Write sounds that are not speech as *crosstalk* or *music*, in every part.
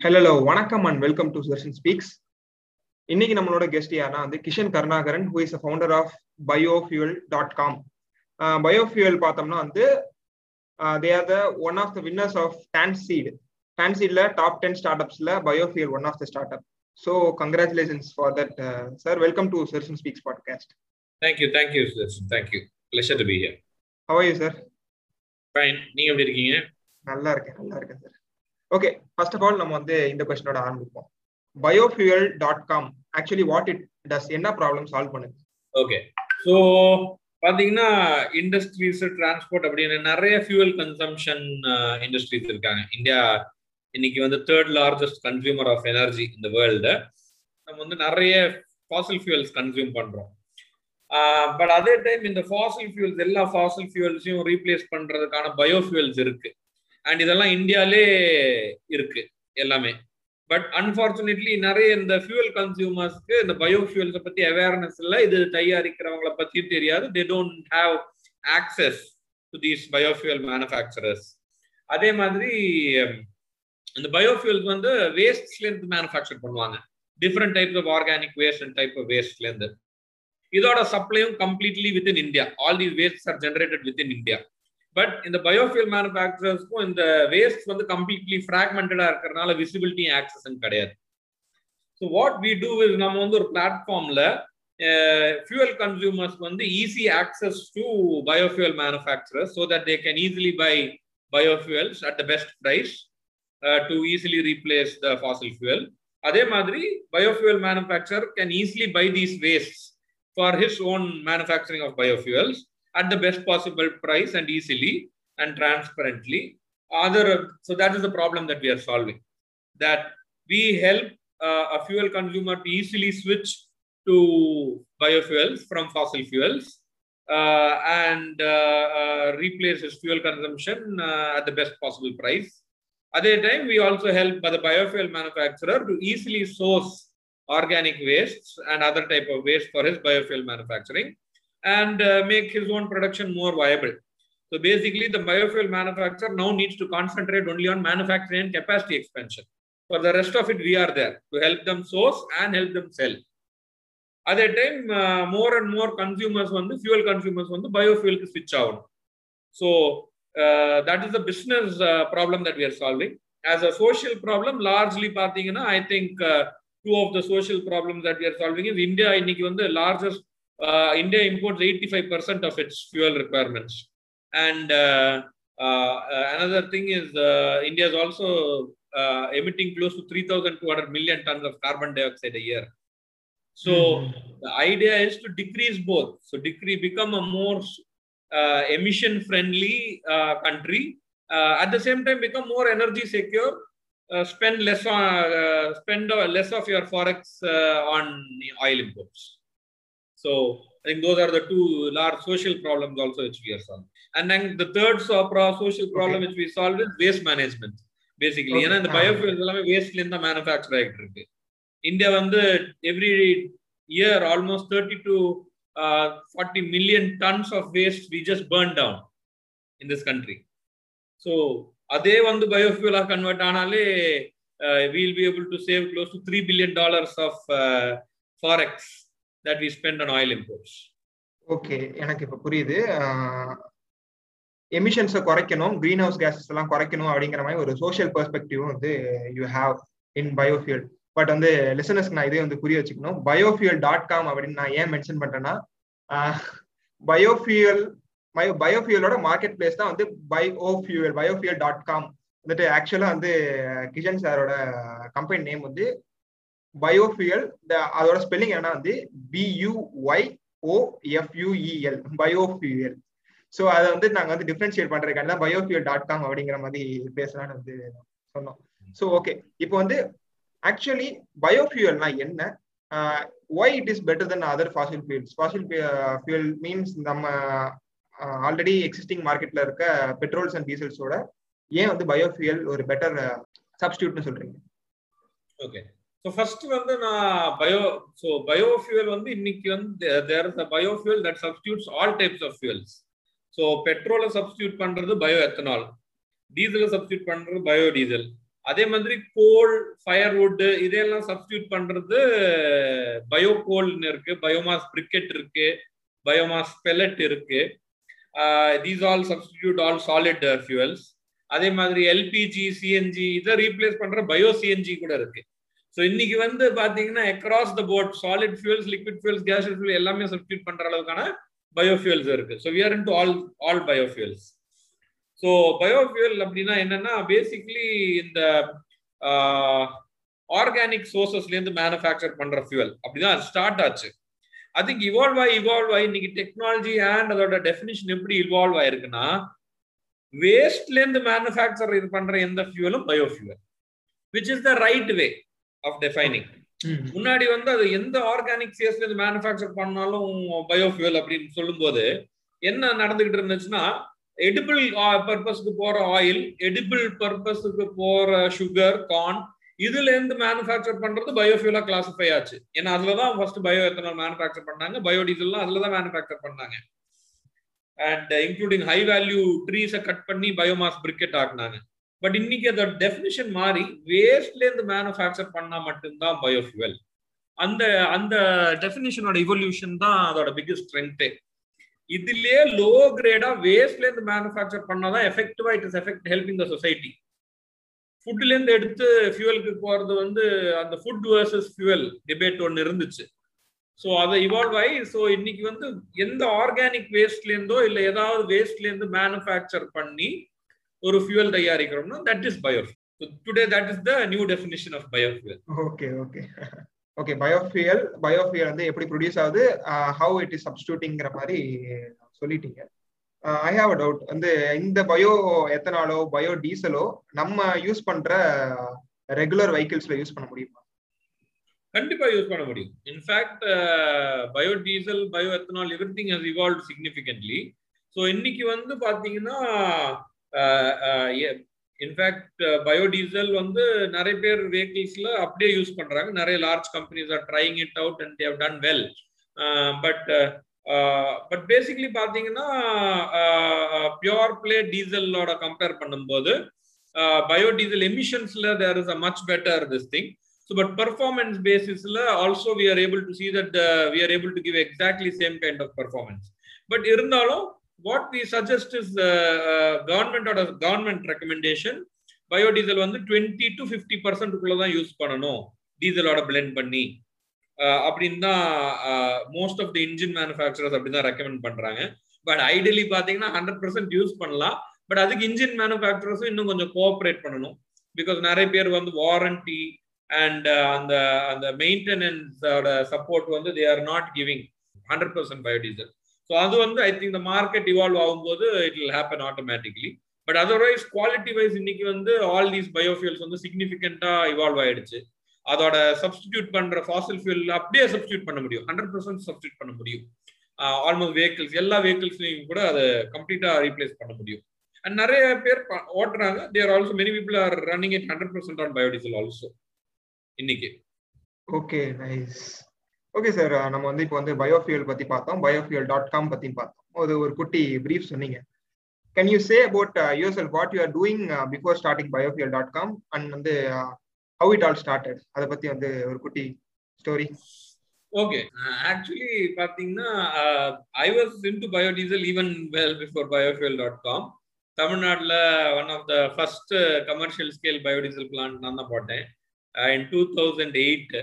Hello வணக்கம் and welcome to Sudarshan speaks இன்னைக்கு நம்மளோட கெஸ்ட் யாருன்னா வந்து Kishan Karunakaran who is founder of biofuel dot com biofuel பார்த்தோம்னா வந்து they are the one of the winners of Tanseed டான்சீட்ல top ten start அப்ஸ்ல biofuel one of the startup so congratulations for that sir welcome to Sudarshan speaks podcast you, Sudarshan. Thank you. Pleasure to be here. How you sir Fine. நீங்க எப்படி இருக்கீங்க? நல்லா இருக்கேன் நல்லா இருக்கேன் sir okay first of all நம்ம வந்து இந்த கொஸ்டினோட ஆரம்பிப்போம். Biofuel dot com actually what it does என்ன ப்ராப்ளம் சால்வ் பண்ணுது? ஓகே ஸோ பார்த்தீங்கன்னா இண்டஸ்ட்ரீஸ் டிரான்ஸ்போர்ட் அப்படின்னு நிறைய ஃபியூவல் கன்சம்ஷன் இண்டஸ்ட்ரீஸ் இருக்காங்க. இந்தியா இன்னைக்கு வந்து third largest consumer of energy இந்த வேர்ல்டு நம்ம வந்து நிறைய ஃபாசில் ஃபியூவல்ஸ் கன்சியூம் பண்றோம். பட் அதே டைம் இந்த ஃபாசில் ஃபியூல்ஸ் எல்லா ஃபாசில் ஃபியூல்ஸையும் ரீப்ளேஸ் பண்றதுக்கான பயோஃபியூல்ஸ் இருக்கு. அண்ட் இதெல்லாம் இந்தியாலே இருக்கு எல்லாமே. பட் அன்பார்ச்சுனேட்லி நிறைய இந்த ஃபியூல் கன்சியூமர்ஸ்க்கு இந்த பயோஃபியூல்ஸை பத்தி அவேர்னஸ் இல்லை இது தயாரிக்கிறவங்கள பத்தி தெரியாது. They don't have access to these biofuel manufacturers அதே மாதிரி um, இந்த பயோஃபியூல்ஸ் வந்து வேஸ்ட்ல இருந்து மேனுஃபேக்சர் பண்ணுவாங்க. Different types of organic waste and type of வேஸ்ட்ல இருந்து இதோட சப்ளையும் completely within India all these waste are generated within India but இந்த பயோஃபியூல் மேனுஃபேக்சரர்ஸ்க்கும் இந்த வேஸ்ட் வந்து கம்ப்ளீட்லி ஃப்ராக்மெண்டடா இருக்கிறதுனால விசிபிலிட்டி ஆக்சஸ் கிடையாது. So what we do is நம்ம வந்து ஒரு பிளாட்ஃபார்ம்ல ஃபியூவல் கன்சியூமர்ஸ் வந்து easy access to biofuel manufacturers so that they can easily buy biofuels at the best price to easily replace the fossil fuel அதே மாதிரி biofuel manufacture can easily buy these waste for his own manufacturing of biofuels at the best possible price and easily and transparently. Other, so that is the problem that we are solving. That we help uh, a fuel consumer to easily switch to biofuels from fossil fuels uh, and uh, replace his fuel consumption at the best possible price. At the time, we also help the biofuel manufacturer to easily source organic wastes and other type of waste for his biofuel manufacturing and uh, make his own production more viable so basically the biofuel manufacturer now needs to concentrate only on manufacturing and capacity expansion for the rest of it we are there to help them source and help them sell at that time uh, more and more consumers on the fuel consumers on the biofuel switch out so uh, that is the business problem that we are solving as a social problem largely i think two of the social problems that we are solving is India இன்னைக்கு வந்து largest uh, India imports 85% of its fuel requirements and uh, uh, another thing is India is also emitting close to 3200 million tons of carbon dioxide a year so mm-hmm. the idea is to decrease both so decrease become a more emission friendly country at the same time become more energy secure uh, spend less on uh, spend less of your forex uh, on oil imports. So I think those are the two large social problems also which we are solving. And then the third social problem okay. which we solve is waste management. Basically, ஏன்னா இந்த biofuels எல்லாமே வேஸ்ட்ல இருந்து manufacture ஆகிட்டு இருக்கு India வந்து every year almost thirty to forty million tons of waste we just burn down in this country so அதே வந்து பயோஃபியூலா கன்வெர்ட் ஆனாலே we'll be able to save close to three billion dollars of forex that we spend on oil imports okay எனக்கு இப்போ புரியுது. எமிஷன்ஸை குறைக்கணும் green house gases எல்லாம் குறைக்கணும் அப்படிங்கிற மாதிரி ஒரு சோஷியல் பெர்ஸ்பெக்டிவும் வந்து you have in biofuel but வந்து லிசனர்ஸ்க்கு நான் இதே வந்து புரிய வச்சுக்கணும். பயோஃபியூல் டாட் காம் அப்படின்னு நான் ஏன் மென்ஷன் பண்றேன்னா பயோஃபியூல் பயோ பயோஃபியூலோட மார்க்கெட் பிளேஸ் தான் வந்து பயோஃபியூல் பயோஃபியூல் டாட் காம் வந்துட்டு ஆக்சுவலா வந்து கிஷன் சாரோட கம்பெனி நேம் வந்து பயோஃபியல் அதோட ஸ்பெல்லிங் என்ன வந்து பியூஒய் ஓஎஃப்யூஇஎல் பயோஃபியூஎல் ஸோ அதை வந்து நாங்கள் வந்து டிஃப்ரென்ஷியேட் பண்றதுக்காக தான் பயோஃபியூல் டாட் காம் அப்படிங்கிற மாதிரி பேசலாம்னு வந்து சொன்னோம். ஸோ ஓகே இப்போ வந்து ஆக்சுவலி பயோஃபியூயல்னா என்ன? Why it is better then other fossil fuels fossil fuel means நம்ம ஆல்ரெடி எக்ஸிஸ்டிங் மார்க்கெட்ல இருக்க பெட்ரோல்ஸ் அண்ட் டீசல்ஸோட ஏன் வந்து பயோஃபியல் ஒரு பெட்டர் சப்ஸ்டியூட்னு சொல்றீங்க? ஓகே ஸோ ஃபர்ஸ்ட் வந்து நான் பயோ ஸோ பயோஃபியூல் வந்து இன்னைக்கு வந்து there is a biofuel that substitutes all types of fuels so பெட்ரோலை சப்ஸ்டியூட் பண்ணுறது பயோ எத்தனால் டீசலை சப்ஸ்டியூட் பண்ணுறது பயோ டீசல் அதே மாதிரி கோல் ஃபயர்வுட் இதெல்லாம் சப்ஸ்டியூட் பயோ கோல்ன்னு இருக்கு பயோமாஸ் பிரிக்கெட் இருக்கு பயோமாஸ் பெலட் இருக்கு. These all substitute all solid fuels அதே மாதிரி எல்பிஜி சிஎன்ஜி இதை ரீப்ளேஸ் பண்ணுற பயோ சிஎன்ஜி கூட இருக்குது ஸோ இன்னைக்கு வந்து பாத்தீங்கன்னா across the board solid fuels liquid fuels gas fuel எல்லாமே சப்ஸ்டியூட் பண்ற அளவுக்கான பயோஃபியூல்ஸ் இருக்கு. So we are into all all biofuels so biofuel அப்படின்னா என்னன்னா பேசிக்லி இந்த ஆர்கானிக் சோர்சஸ்லேருந்து மேனுஃபேக்சர் பண்ற ஃபியூவல் அப்படிதான் ஸ்டார்ட் ஆச்சு. அதுக்கு இவால்வ் ஆகி இவால்வ் ஆகி இன்னைக்கு டெக்னாலஜி அண்ட் அதோட டெஃபினிஷன் எப்படி இவால்வ் ஆயிருக்குன்னா வேஸ்ட்ல இருந்து மேனுஃபேக்சர் இது பண்ற எந்த ஃபியூவலும் biofuel which is the right way of defining முன்னாடி வந்து அது எந்த ஆர்கானிக் சேஸ்ல இருந்து மேனுஃபேக்சர் பண்ணாலும் பயோஃபியூவல் அப்படின்னு சொல்லும்போது என்ன நடந்துகிட்டு இருந்துச்சுன்னா எடிபிள் பர்பஸ்க்கு uh, போற ஆயில் எடிபிள் பர்பஸ்க்கு போற சுகர் கார்ன் இதுல இருந்து மேனுஃபேக்சர் பண்றது பயோஃபியூலா கிளாசிஃபை ஆச்சு. ஏன்னா அதுலதான் ஃபர்ஸ்ட் பயோ எத்தனால் மேனுஃபேக்சர் பண்ணாங்க பயோடீசல்லாம் அதுலதான் மேனுஃபேக்சர் பண்ணாங்க. அண்ட் இன்க்ளூடிங் ஹை வேல்யூ ட்ரீஸை கட் பண்ணி பயோமாஸ் பிரிக்கெட் ஆக்குனாங்க. பட் இன்னைக்கு அதோட டெஃபினிஷன் மாறி வேஸ்ட்லேருந்து மேனுஃபேக்சர் பண்ணால் மட்டும்தான் பயோஃபியூவல் அந்த அந்த டெஃபினிஷனோட இவல்யூஷன் தான் அதோட பிக்கஸ்ட் ஸ்ட்ரென்த்தே இதுலயே லோ கிரேடா வேஸ்ட்ல இருந்து மேனுஃபேக்சர் பண்ணாதான் எஃபெக்டிவா it is effect helping the society ஃபுட்ல இருந்து எடுத்து ஃபியூவலுக்கு போறது வந்து அந்த ஃபுட் வர்சஸ் ஃபியூவல் டிபேட் ஒன்று இருந்துச்சு. ஸோ அதை இவால்வ் ஆகி ஸோ இன்னைக்கு வந்து எந்த ஆர்கானிக் வேஸ்ட்ல இருந்தோ இல்லை ஏதாவது வேஸ்ட்ல இருந்து மேனுஃபேக்சர் பண்ணி ஒரு fuel தயாரிக்கிறோம்னா that is biofuel today that is the new definition of biofuel okay okay okay biofuel biofuel வந்து எப்படி ப்ரொடியூஸ் ஆகுது? ஹவு இட் இஸ் சப்ஸ்டியூட்டிங்கிற மாதிரி சொல்லிட்டீங்க. ஐ ஹாவ் அ டவுட் வந்து இந்த பயோ எத்தனாலோ பயோ டீசலோ நம்ம யூஸ் பண்ற ரெகுலர் வெஹிக்கிள்ஸ்ல யூஸ் பண்ண முடியுமா? கண்டிப்பா யூஸ் பண்ண முடியும். In fact bio diesel bio ethanol everything has evolve significantly so இன்னைக்கு வந்து பாத்தீங்கன்னா இன்ஃபேக்ட் பயோடீசல் வந்து நிறைய பேர் வெஹிக்கிள்ஸ்ல அப்படியே யூஸ் பண்றாங்க. நிறைய large companies are trying it out and they've done well but but basically பாத்தீங்கன்னா பியோர் பிளே டீசலோட கம்பேர் பண்ணும்போது biodiesel எமிஷன்ஸ்ல there is a much better this thing so but performance பேசிஸ்ல also we are able to see that we are able to give exactly same kind of performance but இருந்தாலும் what we suggest is கவர்மெண்டோட government recommendation biodiesel வந்து twenty to fifty பர்சன்ட்டுக்குள்ள தான் use பண்ணணும். டீசலோட blend பண்ணி. Uh, அப்படின்னு தான் most of the engine manufacturers அப்படி தான் ரெக்கமெண்ட் பண்றாங்க. பட் ஐடியலி பார்த்தீங்கன்னா ஹண்ட்ரட் பர்சன்ட் யூஸ் பண்ணலாம். பட் அதுக்கு இன்ஜின் மேனுஃபேக்சரர்ஸும் இன்னும் கொஞ்சம் கோஆப்ரேட் பண்ணணும். பிகாஸ் நிறைய பேர் வந்து வாரண்டி அண்ட் uh, அந்த அந்த மெயின்டெனன்ஸோட சப்போர்ட் வந்து they are not giving hundred percent biodiesel so அது வந்து ஐ திங்க் இந்த மார்க்கெட் இவால்வ் ஆகும்போது it will happen automatically but otherwise quality wise இன்னைக்கு வந்து ஆல் தீஸ் பயோஃபியூல்ஸ் வந்து சிக்னிஃபிகண்டா இவால்வ் ஆயிடுச்சு. அதோட சப்ஸ்டிடியூட் பண்ற ஃபாசில் ஃபியூல் அப்படியே சப்ஸ்டியூட் பண்ண முடியும். ஹண்ட்ரட் பர்சன்ட் சப்ஸ்டியூட் பண்ண முடியும். ஆல்மோஸ்ட் வெஹிக்கிள்ஸ் எல்லா வெஹிக்கிள்ஸ்லையும் கூட அதை கம்ப்ளீட்டா ரீப்ளேஸ் பண்ண முடியும். அண்ட் நிறைய பேர் ஓட்டுறாங்க. There also many people are running it hundred percent on biodiesel also இன்னைக்கு. ஓகே நைஸ் ஓகே சார் நம்ம வந்து இப்போ வந்து பயோஃபியூல் பத்தி பார்த்தோம். பயோஃபியூல் டாட் காம் பத்தி பார்த்தோம். அது ஒரு குட்டி பிரீஃப் சொன்னீங்க. Can you say about yourself what you are doing before starting biofuel dot com and வந்து ஹவு இட் ஆல் ஸ்டார்டட் அதை பத்தி வந்து ஒரு குட்டி ஸ்டோரி ஓகே ஆக்சுவலி பாத்தீங்கன்னா I was into biodiesel even well before biofuel dot com தமிழ்நாட்டில் one of the first commercial scale biodiesel plant நான் தான் போட்டேன். இன் டூ தௌசண்ட் எயிட்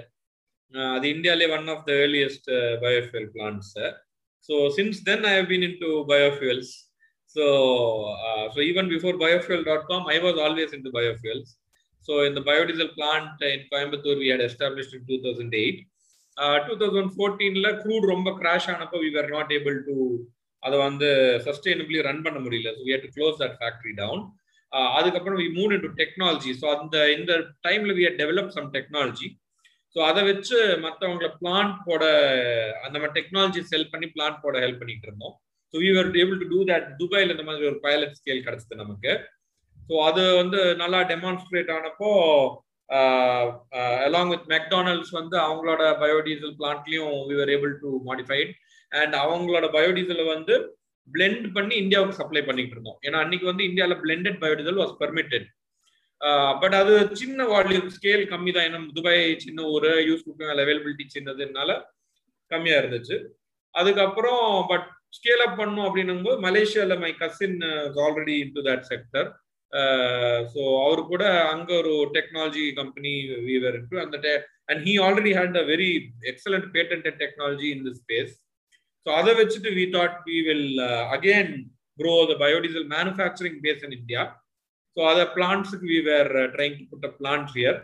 அது இந்தியாலே one of the earliest biofuel plants so since then I have been into biofuels so so even before biofuel dot com I was always into biofuels so இந்த biodiesel plant in Coimbatore we had established in 2008. Uh, 2014ல crude ரொம்ப crash ஆனப்போ we are not able to அதை வந்து sustainably run பண்ண முடியல. So we to close that factory down அதுக்கப்புறம் we move into technology so அந்த இந்த டைம்ல we develop some technology so அதை வச்சு மற்றவங்கள பிளான்ட் போட அந்த மாதிரி டெக்னாலஜி செல் பண்ணி பிளான்ட் போட ஹெல்ப் பண்ணிட்டு இருந்தோம். So we are able to do that துபாயில் இந்த மாதிரி ஒரு பைலட் ஸ்கேல் கிடைச்சது நமக்கு. ஸோ அது வந்து நல்லா டெமான்ஸ்ட்ரேட் ஆனப்போ அலாங் வித் மெக்டானல்ட்ஸ் வந்து அவங்களோட biodiesel பிளான்ட்லயும் we were able to modified and அவங்களோட பயோடீசலை வந்து பிளெண்ட் பண்ணி இந்தியாவுக்கு சப்ளை பண்ணிட்டு இருந்தோம். ஏன்னா அன்னைக்கு வந்து இந்தியாவில் blended biodiesel was permitted but அது சின்ன வால்யூம் ஸ்கேல் கம்மி தான் ஏன்னா துபாய் சின்ன ஒரு யூஸ் அவைலபிலிட்டி சின்னதுனால கம்மியா இருந்துச்சு. அதுக்கப்புறம் பட் ஸ்கேல் அப் பண்ணும் அப்படின்னும் போது மலேசியால my cousin already into that sector so அவர் கூட அங்க ஒரு டெக்னாலஜி கம்பெனி வீவர் இருக்கு அந்த and he already had a very excellent patent technology in the space so அதை வச்சுட்டு we thought we will again grow the biodiesel manufacturing base in India so அதை பிளான்ட்ஸுக்கு we were trying to put a plant here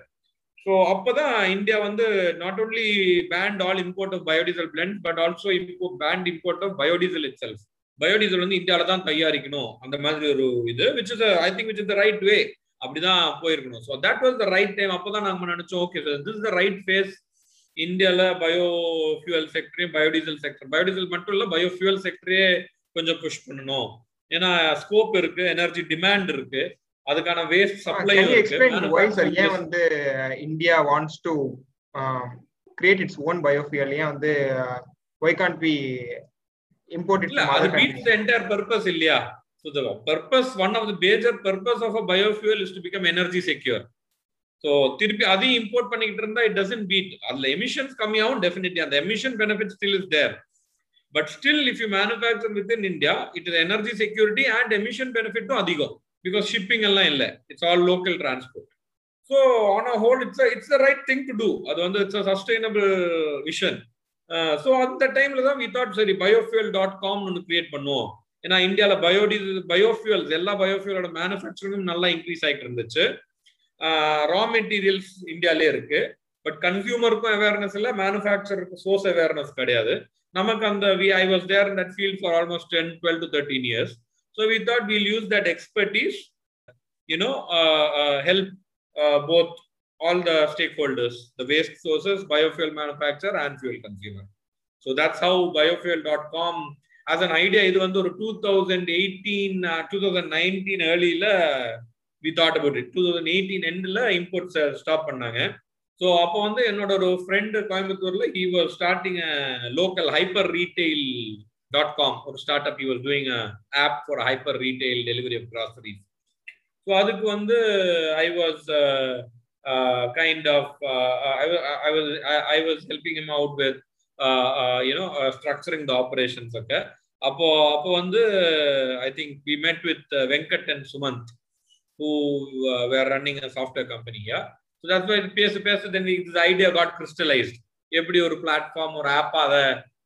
so அப்போதான் India வந்து not only ban all import of biodiesel blend but also இம்போ ban import of biodiesel itself biodiesel வந்து இந்தியாவில தான் தயாரிக்கணும் அந்த மாதிரி ஒரு இது which is I think which is the right way அப்படிதான் போயிருக்கணும். So that was the right time அப்போதான் நாங்க நினைச்சோம் okay sir this is the right phase இந்தியால பயோ ஃபியூவல் செக்டரையும் பயோடீசல் செக்டர் பயோடீசல் மட்டும் இல்ல பயோ ஃபியூவல் செக்டரே கொஞ்சம் புஷ் பண்ணணும். ஏன்னா ஸ்கோப் இருக்கு எனர்ஜி டிமாண்ட் இருக்கு. அதுக்கான வேஸ்ட் சப்ளை ஏன் வந்து India wants to create its own biofuel ஏன் வந்து ஒய் கான்ட் பி இம்போர்ட் இல்ல அது பீட்ஸ் தி என்டையர் பர்பஸ் இல்லையா சுதவா? Purpose one of the major purpose of a biofuel is to become energy secure so திருப்பி அதையும் import பண்ணிக்கிட்டு இருந்தா it doesn't beat அதுல எமிஷன்ஸ் கம்மியாகும் டெஃபினெட்லி அந்த emission benefit still is there but still if you manufacture within India it is energy security and emission பெனிஃபிட்டும் அதிகம். Because shipping எல்லாம் இல்லை. It's all local transport so on a whole it's it's the right thing to do அது வந்து it's a sustainable vision so அந்த டைம்ல தான் we thought சரி biofuel dot com ஒன்று கிரியேட் பண்ணுவோம். ஏன்னா இந்தியாவில் பயோடீசல் பயோஃபியூல்ஸ் எல்லா பயோஃபியூலோட மேனுஃபேக்சரிங்கும் நல்லா இன்க்ரீஸ் ஆகிட்டு இருந்துச்சு. ரா மெட்டீரியல்ஸ் இந்தியாலே இருக்கு. பட் கன்சியூமருக்கும் அவேர்னஸ் இல்லை மேனுஃபேக்சருக்கு சோர்ஸ் அவேர்னஸ் கிடையாது. நமக்கு அந்த we I was there in that field for almost ten twelve to thirteen years so we thought we'll use that expertise you know help both all the stakeholders, the waste sources, biofuel manufacturer, and fuel consumer. So that's how biofuel.com, as an idea, இது வந்து ஒரு two thousand eighteen two thousand nineteen ஏர்லியில் we thought about it two thousand eighteen எண்டில் imports stop பண்ணாங்க so அப்போ வந்து என்னோட ஒரு friend கோயம்புத்தூர்ல he was starting local hyper retail dot com ஒரு start up he was doing app for hyper retail delivery of groceries so அதுக்கு வந்து I was uh, kind of uh, I, I was I, I was helping him out with uh, uh, you know uh, structuring the operations okay? அப்போ அப்போ வந்து I think we met with Venkat and Sumanth who were running a software company yeah so that's why பேச பேச then this idea got crystallised எப்படி ஒரு platform ஒரு app அதை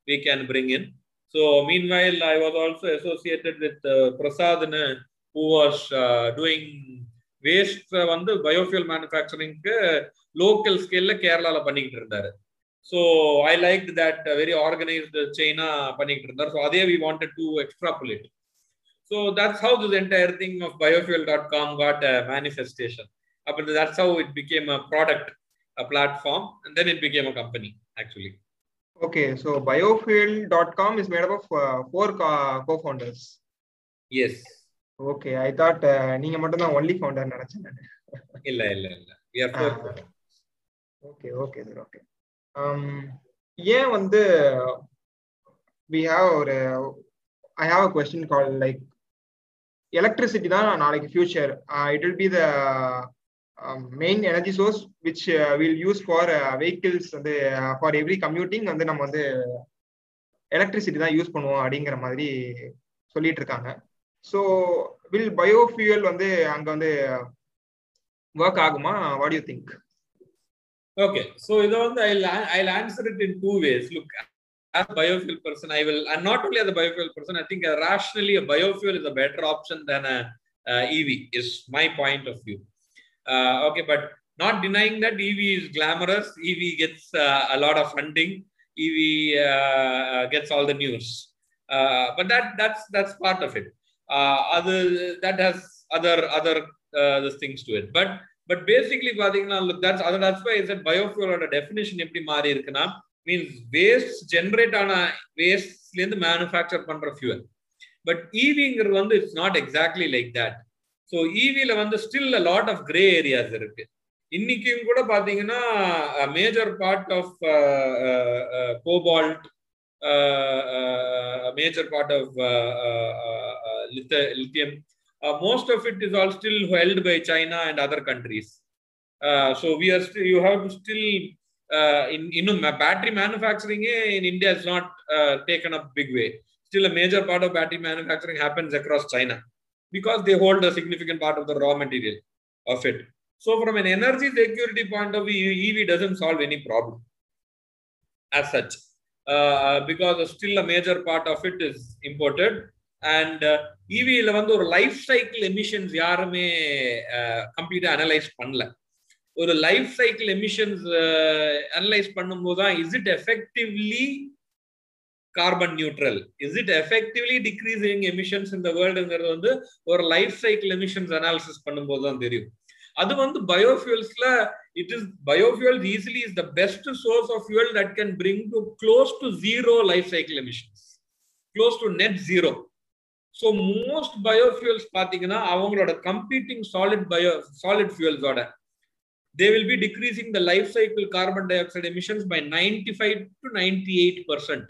we can bring in so meanwhile I was also associated with பிரசாத்னு who was doing waste வந்து biofuel மேனுஃபேக்சரிங்க்கு local ஸ்கேல்ல கேரளால பண்ணிக்கிட்டு இருந்தாரு. So I like that very organised செயினா பண்ணிக்கிட்டு இருந்தார். ஸோ அதே we wanted to extrapolate so that's how this entire thing of biofuel dot com got a manifestation அப்போ that's how it became a product a platform and then it became a company actually Okay, so biofuel.com is made up of uh, four co- founders yes okay I thought நீங்க மட்டும் தான் only founder நினைச்சேன் நான். இல்ல இல்ல இல்ல. We are four okay okay sir okay ஏன் வந்து வி ஹாவ் ஒரு I have a question call like electricity தான் நாளைக்கு future it will be the main energy source which will use for vehicles வந்து ஃபார் எவ்ரி கம்யூட்டிங் வந்து நம்ம வந்து electricity தான் யூஸ் பண்ணுவோம் அப்படிங்கிற மாதிரி சொல்லிட்டு இருக்காங்க. ஸோ வில் பயோஃபியூல் வந்து அங்க வந்து ஒர்க் ஆகுமா? What you think okay so இதை வந்து I I answer it in two ways look as a biofuel person i will and not only as a biofuel person i think uh, rationally a biofuel is a better option than a uh, ev is my point of view. uh, okay but not denying that ev is glamorous ev gets uh, a lot of funding ev uh, gets all the news uh, but that that's that's part of it uh, other that has other other uh, these things to it but but basically பாத்தீங்கன்னா look that's other that's why I said biofuel ஓட definition எப்படி மாறி இருக்குன்னா means waste generate ஆன வேஸ்ட்ல இருந்து manufacture பண்ற fuel but ஈவிங்கிறது வந்து it's not exactly like that So ஈவில வந்து still a lot of grey areas இருக்கு இன்னைக்கும் கூட பாத்தீங்கன்னா major part of cobalt major part of lithium most of it is all still held by China and other countries so we are still you have to still இன்னும் battery மேனுஃபேக்சரிங்கே in India is not taken up big way still major part of battery manufacturing happens across China battery manufacturing happens across China because they hold a significant part of the raw material of it. So, from an energy security point of view, EV doesn't solve any problem as such uh, because still a major part of it is imported. And uh, EV வந்து ஒரு life cycle emissions யாருமே கம்ப்ளீட்டா analyse பண்ணல ஒரு life cycle emissions analyse பண்ணும்போது தான் is it effectively carbon neutral is it effectively decreasing emissions இந்த வேர்ல்டுங்கிறது வந்து ஒரு லைஃப் சைக்கிள் எமிஷன்ஸ் அனாலிசிஸ் பண்ணும்போது தான் தெரியும். அது வந்து பயோஃபியூல்ஸ்ல it is biofuel easily is the best source of fuel that can bring to close to zero life cycle emissions close to net zero so most biofuels பார்த்தீங்கன்னா அவங்களோட competing solid bio solid ஃபியூல்ஸோட they will be decreasing the life cycle carbon dioxide emissions by 95 to 98 percent.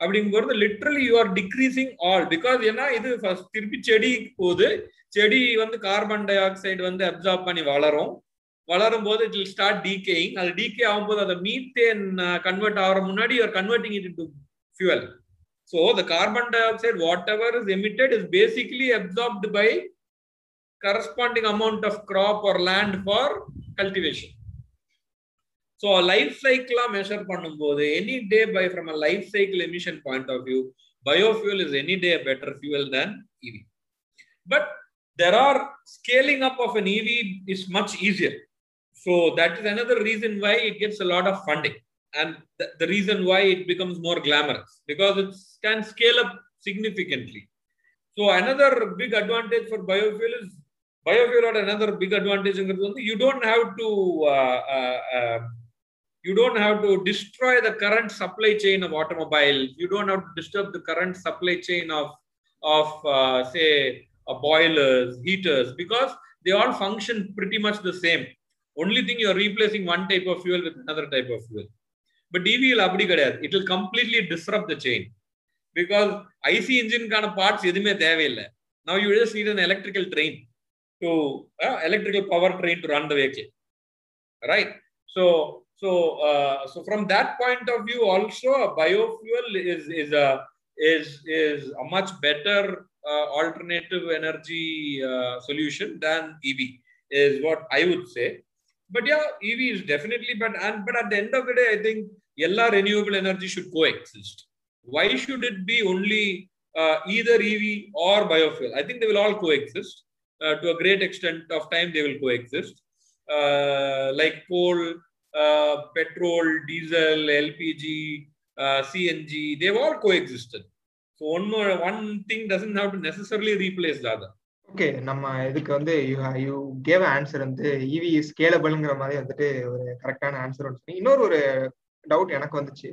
அப்படிங்கும்போது literally you are decreasing all because ஏன்னா இது திருப்பி செடி போகுது. செடி வந்து கார்பன் டை ஆக்சைடு வந்து அப்சார்ப் பண்ணி வளரும். வளரும் போது இட் வில் ஸ்டார்ட் டீகேயிங் அது டீகே ஆகும்போது அதை மீத்தேன் கன்வெர்ட் ஆகிற முன்னாடி you're converting it to fuel so the carbon dioxide whatever is emitted is basically absorbed by corresponding amount of crop or land for cultivation So a life cycle measure பண்ணும்போது any day by from a life cycle emission point of view, biofuel is any day a better fuel than EV. But there are scaling up of an EV is much easier. So that is another reason why it gets a lot of funding and the, the reason why it becomes more glamorous because it can scale up significantly. So another big advantage for biofuel is biofuel had another big advantage in you don't have to uh, uh, uh, you don't have to destroy the current supply chain of automobiles you don't have to disturb the current supply chain of of say boilers heaters because they all function pretty much the same only thing you're replacing one type of fuel with another type of fuel but EV will abdi it will completely disrupt the chain because IC engine kind of parts எதுவுமே தேவையில்லை now you just need an electrical train to uh, electrical power train to run the vehicle right so so uh, so from that point of view also a biofuel is is a is is a much better uh, alternative energy solution than ev is what i would say. But yeah ev is definitely but and but at the end of the day i think all renewable energy should coexist. Why should it be only either ev or biofuel? I think they will all coexist. Uh, to a great extent of time they will coexist. Uh, like coal uh, petrol diesel lpg uh, cng they've all coexisted. So one more one thing doesn't have to necessarily replace the other. Okay நம்ம இதுக்கு வந்து you you gave answer வந்து EV ஸ்கேலபிள்ங்கிற மாதிரி வந்துட்டு ஒரு கரெக்டான answer ஒன்று இன்னொரு ஒரு டவுட் எனக்கு வந்துச்சு.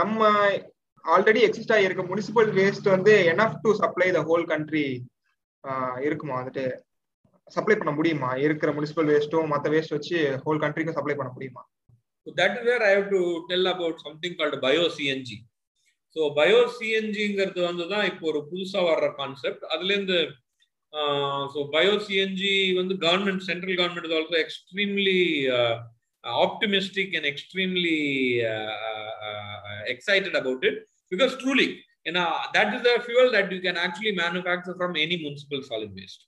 நம்ம ஆல்ரெடி எக்ஸிஸ்ட் ஆகியிருக்க முனிசிபல் வேஸ்ட் வந்து enough to supply the whole country இருக்குமா வந்துட்டு? சப்ளை பண்ண முடியுமா? இருக்கிற முனிசிபல் வேஸ்ட்டும் மற்ற வேஸ்ட் வச்சு ஹோல் கண்ட்ரிக்கும் சப்ளை பண்ண முடியுமா? That is where I have to tell about something called bio CNG so bio சிஎன்ஜிங்கிறது வந்து தான் இப்போ ஒரு புதுசாக வர்ற கான்செப்ட் அதுலேருந்து ஸோ பயோ சிஎன்ஜி வந்து government central government is also extremely optimistic and extremely excited about it because truly ஏன்னா that is the fuel that you can actually manufacture from any municipal solid waste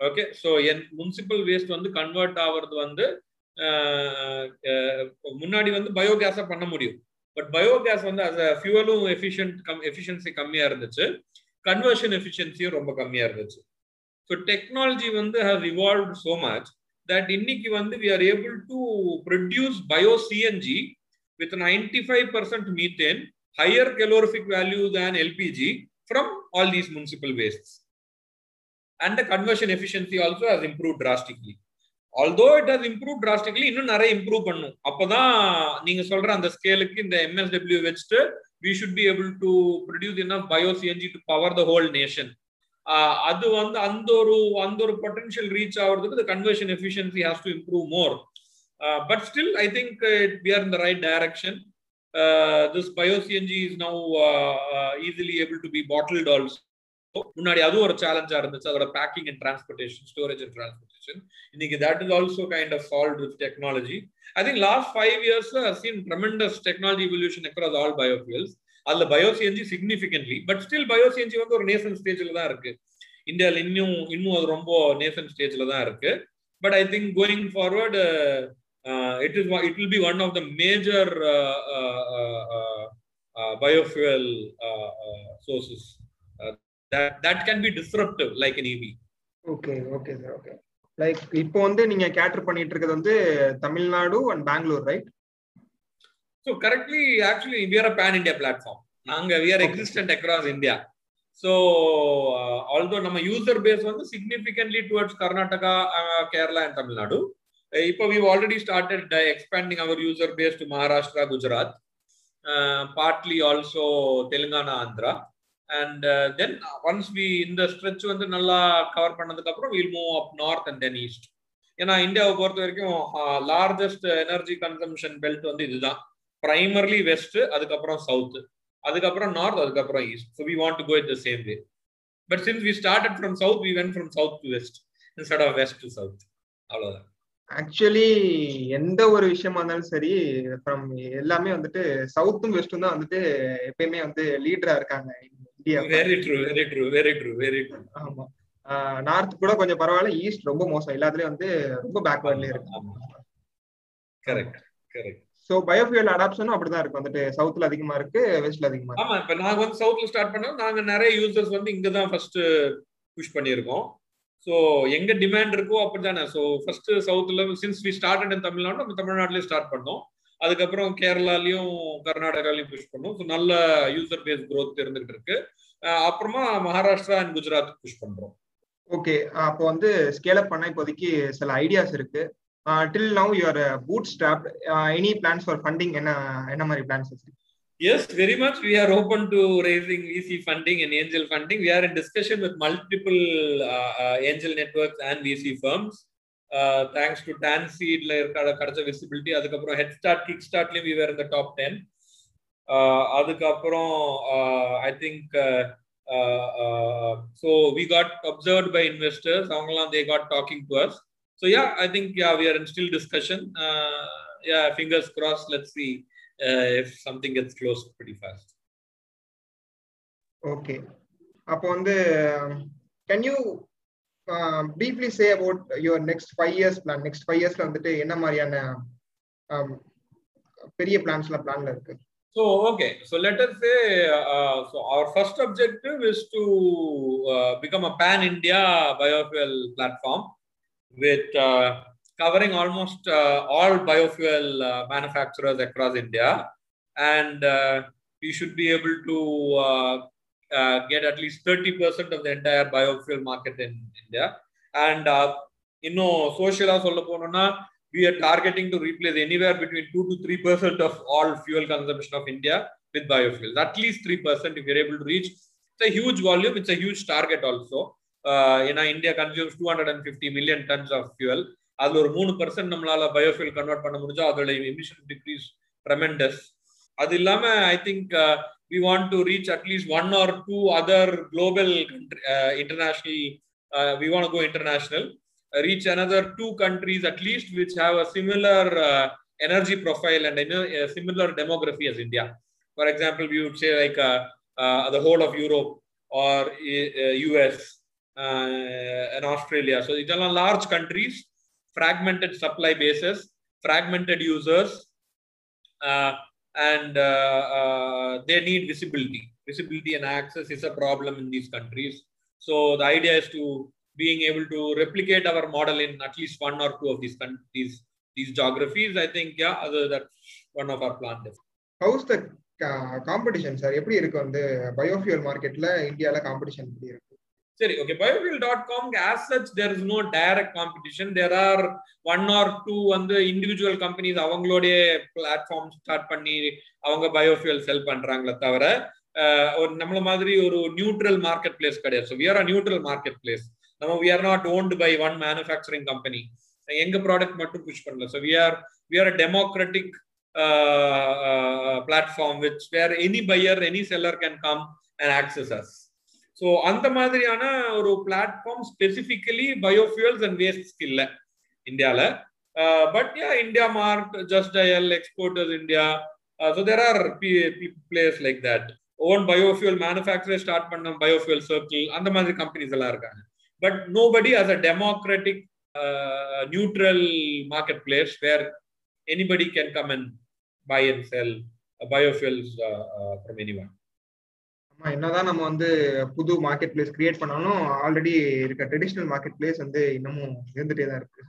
okay so N municipal waste வந்து convert ஆகிறது வந்து முன்னாடி வந்து பயோகேஸை பண்ண முடியும். But biogas வந்து அஸ் அ ஃபியூவலும் எஃபிஷியன்ட் கம் எஃபிஷியன்சி கம்மியாக இருந்துச்சு. கன்வர்ஷன் எஃபிஷியன்சியும் ரொம்ப கம்மியாக இருந்துச்சு. ஸோ டெக்னாலஜி வந்து has evolve so much that இன்னைக்கு வந்து we are able to produce bio CNG with ninety five percent methane higher calorific value than LPG from all these municipal waste And the conversion efficiency also has improved drastically. Although it has improved drastically, இன்னும் நிறைய improve பண்ணும் அப்பதான் நீங்க சொல்ற அந்த ஸ்கேலுக்கு இந்த MSW வச்சுட்டு we should be able to produce in bio CNG to power the whole nation அது வந்து அந்த ஒரு அந்த ஒரு பொட்டன்ஷியல் ரீச் ஆகிறதுக்கு the conversion efficiency has to improve more but still I think we are in the right direction uh, this bio CNG is now uh, uh, easily able to be bottled also. முன்னாடி அதுவும் ஒரு சேலஞ்சா இருந்துச்சு. அதோட packing and transportation storage and transportation இன்னைக்கு that is also kind of solve with technology I think last five years seen tremendous technology evolution across all biofuels அதுல bio CNG significantly but still bio CNG வந்து ஒரு நேசன் ஸ்டேஜ்ல தான் இருக்கு. இந்தியாவில் இன்னும் இன்னும் அது ரொம்ப நேசன் ஸ்டேஜ்ல தான் இருக்கு. But I think going forward it is it will be one of the major biofuel sources that can be disruptive like in EV okay okay sir okay like இப்போ வந்து நீங்க கேட்டர் பண்ணிட்டு இருக்கிறது வந்து Tamil Nadu and Bangalore right so correctly actually we are a pan India platform நாங்க we are existent across India so although நம்ம user base வந்து significantly towards Karnataka Kerala and Tamil Nadu இப்போ we already started expanding our user base to Maharashtra Gujarat partly also Telangana Andhra and then once we இந்த stretch வந்து நல்லா cover பண்ணதுக்கு அப்புறம் will move up north and then east ஏன்னா இந்தியாவை பொறுத்த வரைக்கும் லார்ஜஸ்ட் எனர்ஜி கன்சம்ஷன் பெல்ட் வந்து இதுதான். பிரைமர்லி வெஸ்ட் அதுக்கப்புறம் சவுத் அதுக்கப்புறம் நார்த் அதுக்கப்புறம் east so we want to go it the same way but since we started from south we went from south to west instead of west to south அவ்வளோதான் actually எந்த ஒரு விஷயமா இருந்தாலும் சரி from எல்லாமே வந்துட்டு சவுத்தும் வெஸ்ட்டும் தான் வந்துட்டு எப்பயுமே வந்து லீடரா இருக்காங்க. India very true very true very true very true ஆமா. நார்த் கூட கொஞ்சம் பரவாயில்ல ஈஸ்ட் ரொம்ப மோசம். எல்லாத்துலயும் வந்து ரொம்ப பேக்வர்ட்ல இருக்கு. கரெக்ட் கரெக்ட் சோ பயோஃபியூல் அடாப்ஷனும் அப்படிதான் இருக்கு. வந்துட்டு சவுத்ல அதிகமா இருக்கு வெஸ்ட்ல அதிகமா ஆமா இப்ப நாங்க வந்து சவுத்ல ஸ்டார்ட் பண்ணோம். நாங்க நிறைய யூசர்ஸ் வந்து இங்க தான் ஃபர்ஸ்ட் புஷ் பண்ணியிருக்கோம். ஸோ எங்க டிமாண்ட் இருக்கோ அப்படிதானே so first சவுத்ல since we start in Tamil Nadu நம்ம தமிழ்நாட்டிலே ஸ்டார்ட் பண்ணோம். அதுக்கப்புறம் கேரளாலையும் கர்நாடகாலையும் புஷ் பண்ணோம். ஸோ நல்ல யூசர் பேஸ் க்ரோத் இருந்துகிட்டு இருக்கு. அப்புறமா மகாராஷ்டிரா அண்ட் குஜராத் புஷ் பண்றோம். ஓகே அப்போ வந்து ஸ்கேல் அப் பண்ண இப்போதைக்கு சில ஐடியாஸ் இருக்கு. Till now your bootstrap any plans for funding என்ன என்ன மாதிரி பிளான்ஸ் இருக்கு? Yes, very much. We are open to raising VC funding and angel funding. We are in discussion with multiple uh, uh, angel networks and thanks to Don சீட்ல இருக்க கிடைச்ச visibility அதுக்கப்புறம் head start kick ஸ்டார்ட்லயும் we were இந்த top ten அதுக்கப்புறம் I think so we got observe by investors அவங்கலாம் they got talking to us so yeah I think yeah we are in still discussion yeah fingers cross let see if something gets close pretty fast okay அப்போ வந்து can you briefly say about your next five years plan next five இயர்ஸ்ல வந்துட்டு என்ன மாதிரியான பெரிய பிளான்ஸ்லாம் பிளான்ல இருக்கு So okay, so let us say uh, so our first objective is to uh, become a pan-India biofuel platform with uh, covering almost uh, all biofuel uh, manufacturers across India, and uh, we should be able to uh, uh, get at least 30% of the entire biofuel market in India. And uh, you know, social சொல்ல போனோம்னா we are targeting to replace anywhere between 2 to 3% of all fuel consumption of India with biofuels. At least 3% if you're able to reach. It's a huge volume, it's a huge target also. Uh, you know, India consumes 250 million tons of fuel. அதுல ஒரு மூணு percent நம்மளால biofuel convert பண்ண முடிஞ்சா அதோட emission decrease tremendous அது இல்லாம I think we want to reach at least one or two other global uh, international uh, we want to go international uh, reach another two countries at least which have a similar uh, energy profile and a similar demography as india. For example we would say like uh, uh, the whole of europe or us and australia. So these are large countries fragmented supply bases fragmented users and they need visibility. Visibility and access is a problem in these countries. So the idea is to being able to replicate our model in at least one or two of these these these geographies i think yeah other that's one of our plans how's the competition sir எப்படி இருக்கு வந்து biofuel மார்க்கெட்ல இந்தியால competition எப்படி இருக்கு சரி okay biofuel dot com as such there is no direct competition there are one or two வந்து individual companies அவங்களுடைய பிளாட்ஃபார்ம் ஸ்டார்ட் பண்ணி அவங்க பயோஃபியூல் செல் பண்றாங்களே தவிர ஒரு நம்மள மாதிரி ஒரு நியூட்ரல் மார்க்கெட் பிளேஸ் கிடையாது. So we are a neutral marketplace நம்ம we are not owned by one manufacturing company எங்க ப்ராடக்ட் மட்டும் புஷ் பண்ணல. So we are we are a democratic platform which where any buyer any seller can come and access us so அந்த மாதிரியான ஒரு platform specifically biofuels and waste இல்லை இந்தியாவில் but yeah IndiaMART Justdial exporters India so there are place like that own biofuel மேனுஃபேக்சரே start பண்ண biofuel circle அந்த மாதிரி companies எல்லாம் இருக்காங்க. But nobody as a democratic neutral marketplace where anybody can come and buy and sell biofuels from anyone என்னதான் நம்ம வந்து புது market place create பண்ணாலும் ஆல்ரெடி இருக்க ட்ரெடிஷனல் மார்க்கெட் பிளேஸ் வந்து இன்னமும் இருந்துட்டே தான் இருக்கு.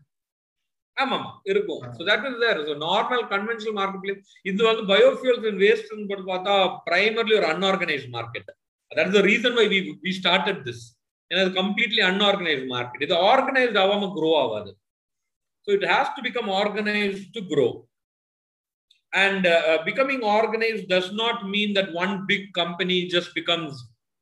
ஆமாம் இருக்கும். So that is there so normal conventional marketplace இது வந்து பயோஃபியூல்ஸ் அண்ட் வேஸ்ட் பார்த்தா பிரைமர்லி ஒரு unorganise market that is the reason why we we started this ஏன்னா இது கம்ப்ளீட்லி அன்ஆர்கனைஸ் மார்க்கெட் இது ஆர்கனைஸ்ட் ஆகாம க்ரோ ஆகாது. So it has to become organised to grow and uh, becoming organized does not mean that one big company just becomes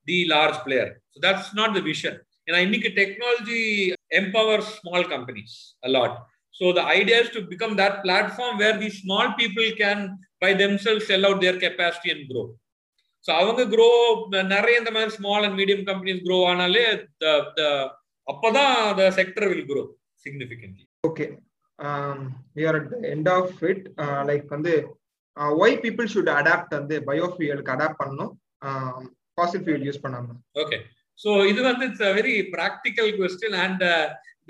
the large player so that's not the vision and i think technology empowers small companies a lot so the idea is to become that platform where these small people can by themselves sell out their capacity and grow so அவங்க grow நிறைய இந்த மாதிரி small and medium companies grow ஆனாலே the the அப்பதான் the sector will grow significantly okay Um, we are end of it like வந்து why people should adapt வந்து பயோஃபியூலுக்கு adapt பண்ணணும்? ஃபாசில் ஃபியூல் யூஸ் பண்ணாம. ஓகே ஸோ இது வந்து it's a very practical question and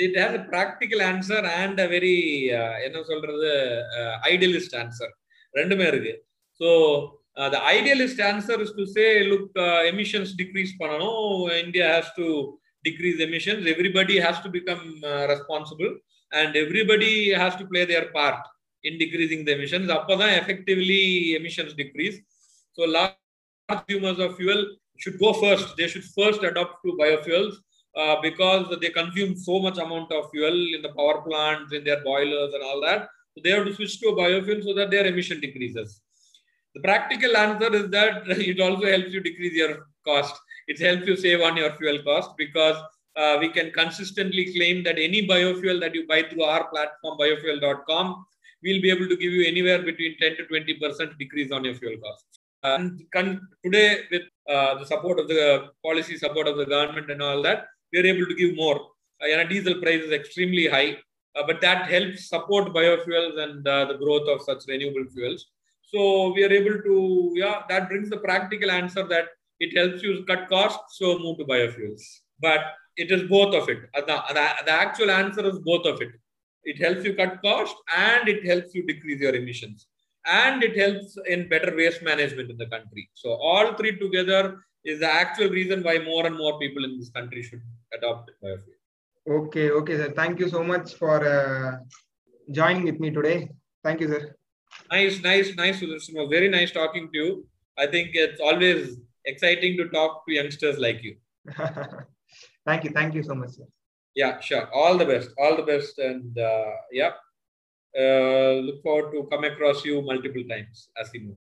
it has practical answer and a very என்ன சொல்றது idealist answer ரெண்டுமே இருக்கு. So the idealist answer is to say look emissions decrease பண்ணணும். India has to decrease emissions everybody has to become responsible and everybody has to play their part in decreasing the emissions. appadan effectively emissions decrease. So large consumers of fuel should go first. They should first adopt to biofuels uh, because they consume so much amount of fuel in the power plants in their boilers and all that. So they have to switch to a biofuel so that their emission decreases. The practical answer is that *laughs* it also helps you decrease your cost. It helps you save on your fuel cost because uh, we can consistently claim that any biofuel that you buy through our platform biofuel.com we'll be able to give you anywhere between 10 to 20 percent decrease on your fuel costs. And con- today with uh, the support of the policy support of the government and all that we are able to give more. Uh, diesel price is extremely high but that helps support biofuels and the growth of such renewable fuels. So we are able to yeah that brings the practical answer that it helps you cut costs so move to biofuels. But it is both of it. The, the, the, actual answer is both of it. It helps you cut cost and it helps you decrease your emissions. And it helps in better waste management in the country. So all three together is the actual reason why more and more people in this country should adopt biofuel. Okay, okay, sir. Thank you so much for uh, joining with me today. Thank you, sir. Nice, nice, nice. Was very nice talking to you. I think it's always exciting to talk to youngsters like you. *laughs* thank you. Thank you so much sir. yeah sure. All the best. All the best and uh, yeah. Uh, look forward to come across you multiple times as we move